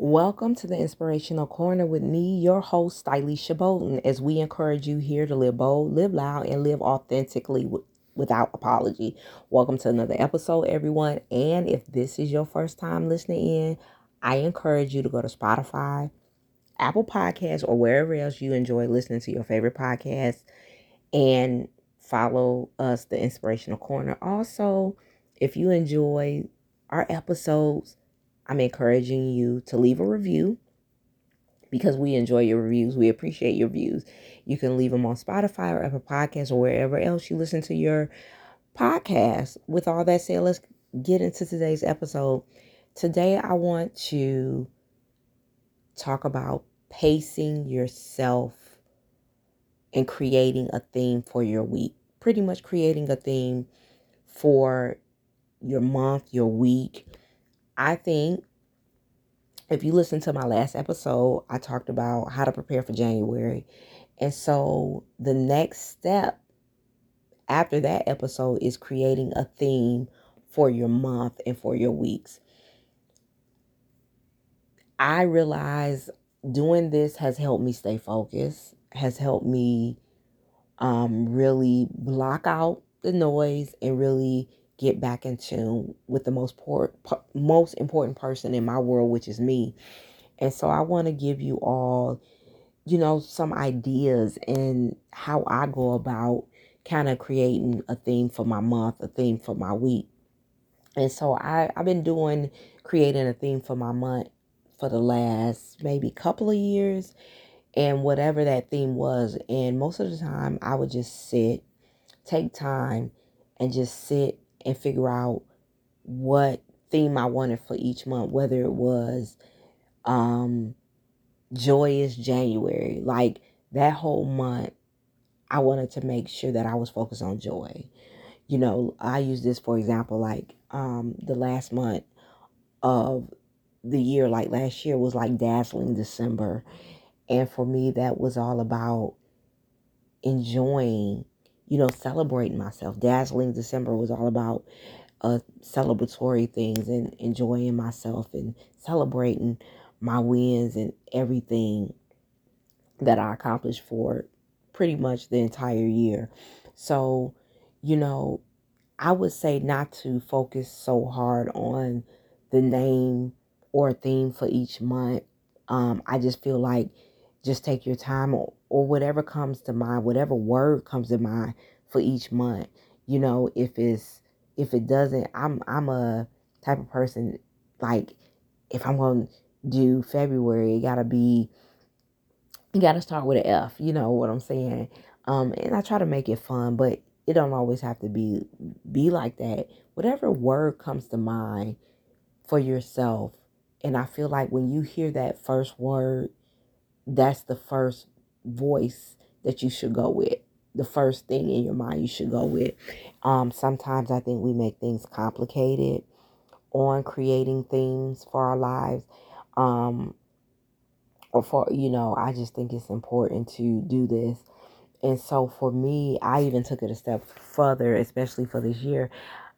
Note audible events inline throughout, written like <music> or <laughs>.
Welcome to the Inspirational Corner with me, your host, Stylisha Bolton, as we encourage you here to live bold, live loud, and live authentically without apology. Welcome to another episode, everyone. And if this is your first time listening in, I encourage you to go to Spotify, Apple Podcasts, or wherever else you enjoy listening to your favorite podcast and follow us, the Inspirational Corner. Also, if you enjoy our episodes, I'm encouraging you to leave a review because we enjoy your reviews. We appreciate your views. You can leave them on Spotify or Apple Podcasts or wherever else you listen to your podcast. With all that said, let's get into today's episode. Today, I want to talk about pacing yourself and creating a theme for your week. Pretty much creating a theme for your month, your week, I think if you listen to my last episode, I talked about how to prepare for January. And so the next step after that episode is creating a theme for your month and for your weeks. I realize doing this has helped me stay focused, has helped me um, really block out the noise and really get back in tune with the most most important person in my world, which is me. And so I want to give you all, you know, some ideas and how I go about kind of creating a theme for my month, a theme for my week. And so I, I've been doing creating a theme for my month for the last maybe couple of years and whatever that theme was. And most of the time I would just sit, take time and just sit and figure out what theme I wanted for each month, whether it was um joyous January, like that whole month I wanted to make sure that I was focused on joy. You know, I use this for example like um the last month of the year like last year was like dazzling December. And for me that was all about enjoying you know, celebrating myself. Dazzling December was all about uh, celebratory things and enjoying myself and celebrating my wins and everything that I accomplished for pretty much the entire year. So, you know, I would say not to focus so hard on the name or theme for each month. Um, I just feel like just take your time or, or whatever comes to mind, whatever word comes to mind for each month. You know, if it's if it doesn't, I'm I'm a type of person like if I'm going to do February, it got to be you got to start with an F, you know what I'm saying? Um and I try to make it fun, but it don't always have to be be like that. Whatever word comes to mind for yourself. And I feel like when you hear that first word, that's the first voice that you should go with the first thing in your mind you should go with. Um, sometimes I think we make things complicated on creating things for our lives. Um, or for, you know, I just think it's important to do this. And so for me, I even took it a step further, especially for this year.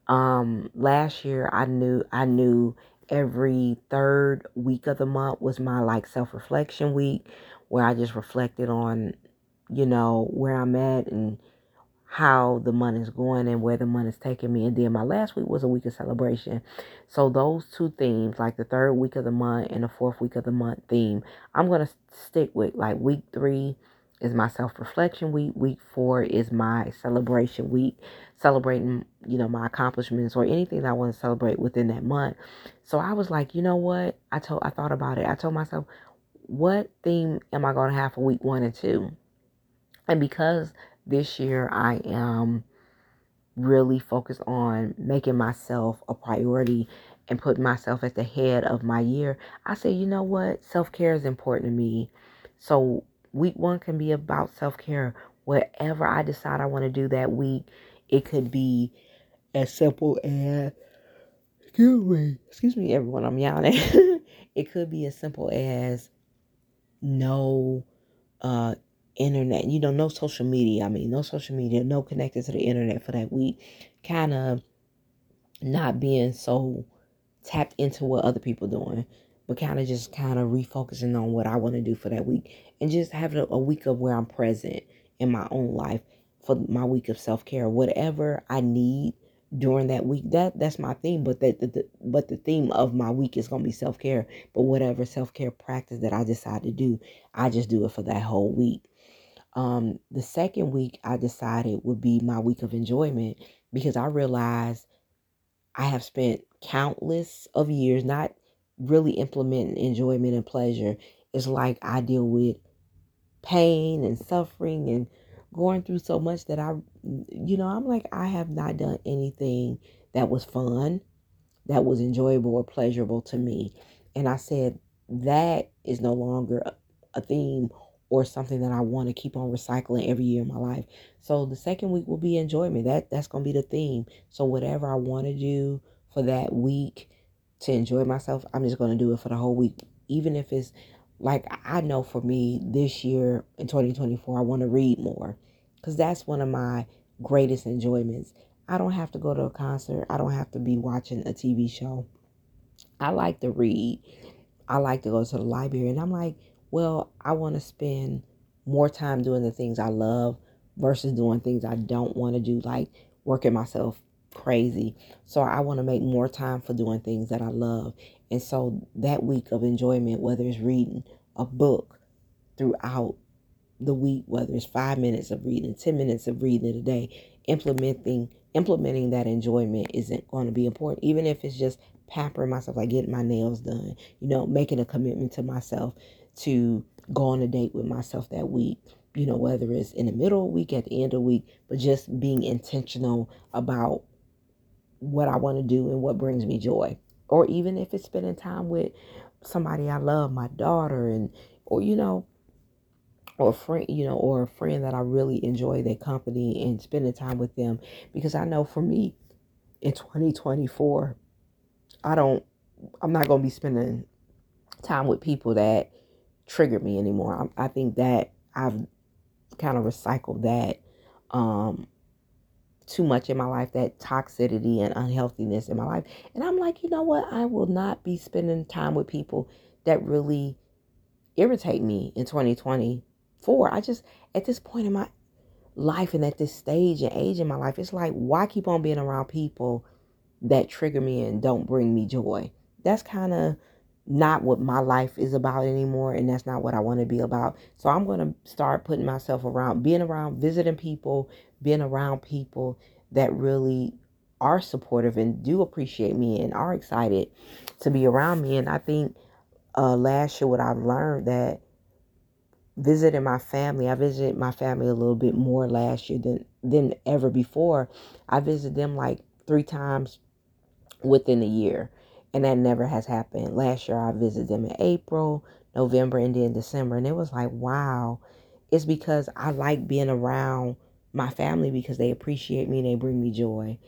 Um, last year I knew I knew every third week of the month was my like self-reflection week where I just reflected on you know, where I'm at and how the money is going and where the money is taking me. And then my last week was a week of celebration. So those two themes, like the third week of the month and the fourth week of the month theme, I'm to stick with. Like week three is my self-reflection week. Week four is my celebration week, celebrating, you know, my accomplishments or anything that I want to celebrate within that month. So I was like, you know what? I told, I thought about it. I told myself, what theme am I going to have for week one and two? And because this year I am really focused on making myself a priority and putting myself at the head of my year, I say, you know what? Self care is important to me. So week one can be about self care. Whatever I decide I want to do that week, it could be as simple as excuse me, excuse me, everyone, I'm yawning. <laughs> it could be as simple as no uh internet, you know, no social media. I mean, no social media, no connected to the internet for that week. Kind of not being so tapped into what other people doing. But kind of just kind of refocusing on what I want to do for that week and just having a, a week of where I'm present in my own life for my week of self care. Whatever I need during that week, that that's my theme. But that the, the, but the theme of my week is gonna be self care. But whatever self care practice that I decide to do, I just do it for that whole week. Um, the second week I decided would be my week of enjoyment because I realized I have spent countless of years not really implementing enjoyment and pleasure. It's like I deal with pain and suffering and going through so much that I, you know, I'm like, I have not done anything that was fun, that was enjoyable or pleasurable to me. And I said, that is no longer a theme or something that I want to keep on recycling every year in my life. So the second week will be enjoyment. That that's gonna be the theme. So whatever I want to do for that week to enjoy myself, I'm just gonna do it for the whole week. Even if it's like I know for me this year in 2024, I want to read more because that's one of my greatest enjoyments. I don't have to go to a concert. I don't have to be watching a TV show. I like to read. I like to go to the library, and I'm like, well, I want to spend more time doing the things I love versus doing things I don't want to do, like working myself crazy. So I want to make more time for doing things that I love. And so that week of enjoyment, whether it's reading a book throughout the week, whether it's five minutes of reading, 10 minutes of reading a day, implementing implementing that enjoyment isn't going to be important. Even if it's just pampering myself, like getting my nails done, you know, making a commitment to myself to go on a date with myself that week, you know, whether it's in the middle of the week, at the end of the week, but just being intentional about what I want to do and what brings me joy. Or even if it's spending time with somebody I love, my daughter, and, or, you know, or a friend, you know, or a friend that I really enjoy their company and spending time with them. Because I know for me in 2024, I don't, I'm not going to be spending time with people that trigger me anymore. I, I think that I've kind of recycled that um, too much in my life, that toxicity and unhealthiness in my life. And I'm like, you know what? I will not be spending time with people that really irritate me in 2024. I just, at this point in my life and at this stage and age in my life, it's like, why keep on being around people that trigger me and don't bring me joy? That's kind of not what my life is about anymore and that's not what I want to be about. So I'm going to start putting myself around being around visiting people, being around people that really are supportive and do appreciate me and are excited to be around me and I think uh last year what I've learned that visiting my family, I visited my family a little bit more last year than than ever before. I visited them like 3 times within a year and that never has happened. Last year I visited them in April, November, and then December, and it was like, wow. It's because I like being around my family because they appreciate me and they bring me joy.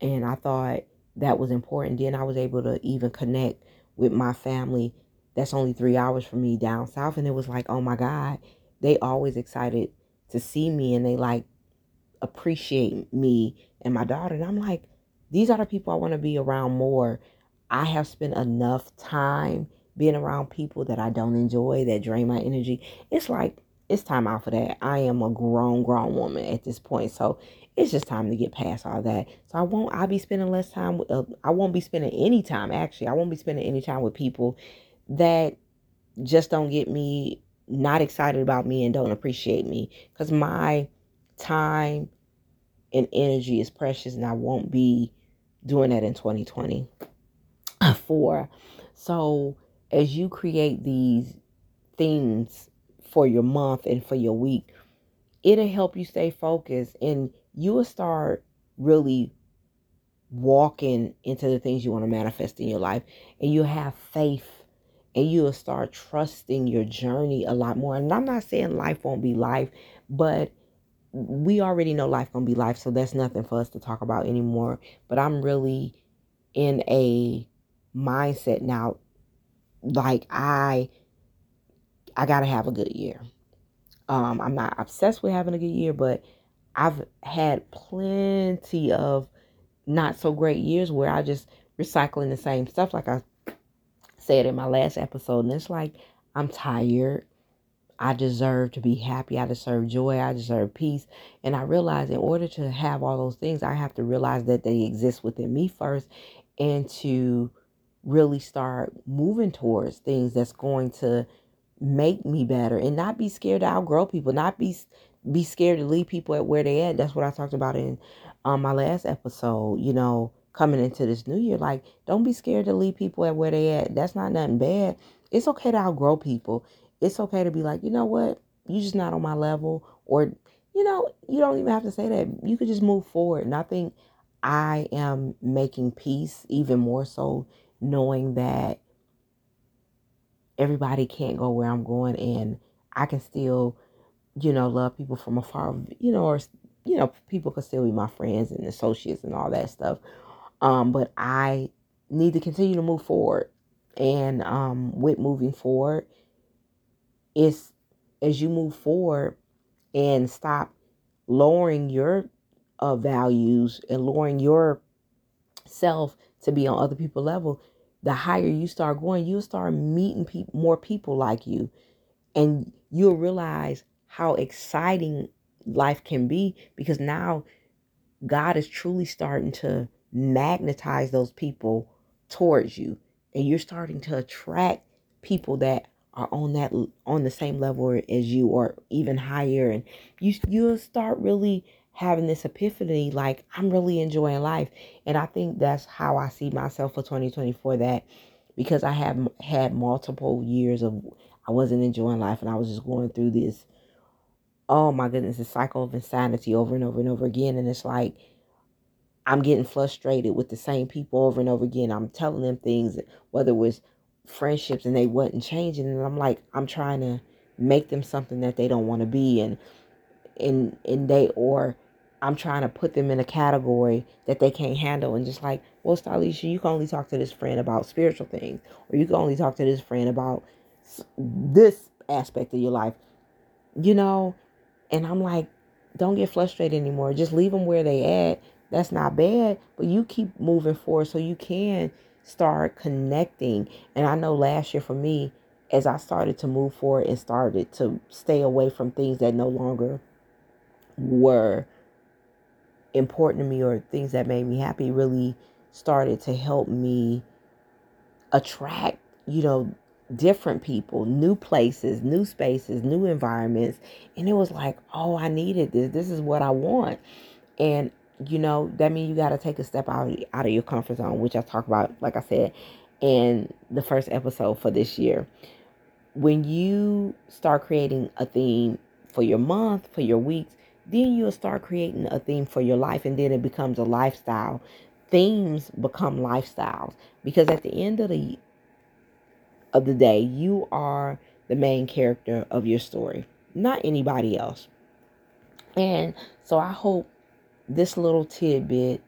And I thought that was important. Then I was able to even connect with my family that's only three hours from me down south. And it was like, oh my God, they always excited to see me and they like appreciate me and my daughter. And I'm like, these are the people I want to be around more I have spent enough time being around people that I don't enjoy, that drain my energy. It's like, it's time out for that. I am a grown, grown woman at this point. So it's just time to get past all that. So I won't, I'll be spending less time with, uh, I won't be spending any time, actually. I won't be spending any time with people that just don't get me, not excited about me and don't appreciate me. Because my time and energy is precious and I won't be doing that in 2020 for. So as you create these themes for your month and for your week, it'll help you stay focused and you will start really walking into the things you want to manifest in your life and you'll have faith and you'll start trusting your journey a lot more. And I'm not saying life won't be life, but we already know life gonna be life, so that's nothing for us to talk about anymore. But I'm really in a mindset now like I I got to have a good year. Um I'm not obsessed with having a good year, but I've had plenty of not so great years where I just recycling the same stuff like I said in my last episode, and it's like, I'm tired. I deserve to be happy. I deserve joy. I deserve peace. And I realize in order to have all those things, I have to realize that they exist within me first and to really start moving towards things that's going to make me better and not be scared to outgrow people, not be be scared to leave people at where they at. That's what I talked about in um, my last episode. You know, coming into this new year, like don't be scared to leave people at where they at. That's not nothing bad. It's okay to outgrow people. It's okay to be like, you know what, You're just not on my level, or you know, you don't even have to say that. You could just move forward. And I think I am making peace even more so knowing that everybody can't go where I'm going and I can still, you know, love people from afar, you know, or, you know, people can still be my friends and associates and all that stuff. Um, but I need to continue to move forward. And um, with moving forward, it's as you move forward and stop lowering your uh, values and lowering your self to be on other people's level, the higher you start going, you'll start meeting pe- more people like you. And you'll realize how exciting life can be because now God is truly starting to magnetize those people towards you. And you're starting to attract people that are on that on the same level as you or even higher and you you'll start really having this epiphany like I'm really enjoying life. And I think that's how I see myself for 2024 that because I have had multiple years of I wasn't enjoying life and I was just going through this oh my goodness, this cycle of insanity over and over and over again and it's like I'm getting frustrated with the same people over and over again. I'm telling them things whether it was friendships and they wasn't changing and I'm like I'm trying to make them something that they don't want to be and and and they or I'm trying to put them in a category that they can't handle and just like, well, Stylisha, you can only talk to this friend about spiritual things, or you can only talk to this friend about this aspect of your life, you know. And I'm like, don't get frustrated anymore. Just leave them where they at. That's not bad, but you keep moving forward so you can start connecting. And I know last year for me, as I started to move forward and started to stay away from things that no longer were important to me or things that made me happy really started to help me attract, you know, different people, new places, new spaces, new environments. And it was like, oh, I needed this. This is what I want. And you know, that means you got to take a step out out of your comfort zone, which I talk about, like I said, in the first episode for this year. When you start creating a theme for your month, for your weeks, then you'll start creating a theme for your life and then it becomes a lifestyle. Themes become lifestyles because at the end of the of the day you are the main character of your story not anybody else. And so i hope this little tidbit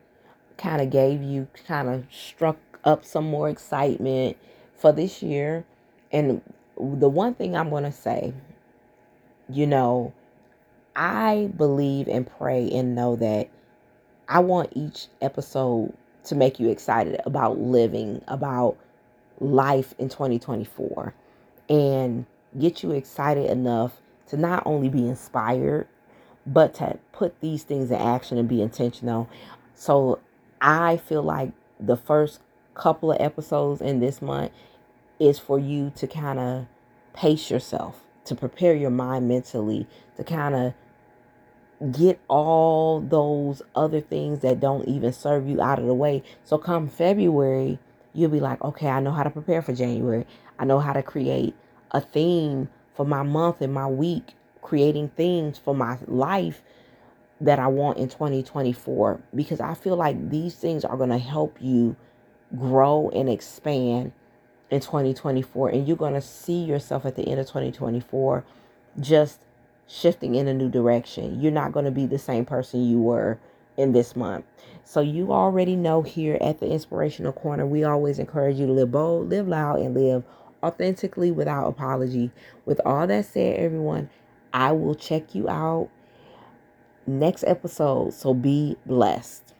kind of gave you kind of struck up some more excitement for this year. And the one thing i'm going to say you know I believe and pray and know that I want each episode to make you excited about living, about life in 2024, and get you excited enough to not only be inspired, but to put these things in action and be intentional. So I feel like the first couple of episodes in this month is for you to kind of pace yourself, to prepare your mind mentally, to kind of get all those other things that don't even serve you out of the way. So come February, you'll be like, okay, I know how to prepare for January. I know how to create a theme for my month and my week, creating things for my life that I want in 2024 because I feel like these things are going to help you grow and expand in 2024 and you're going to see yourself at the end of 2024 just shifting in a new direction. You're not going to be the same person you were in this month. So you already know here at the Inspirational Corner, we always encourage you to live bold, live loud, and live authentically without apology. With all that said, everyone, I will check you out next episode. So be blessed.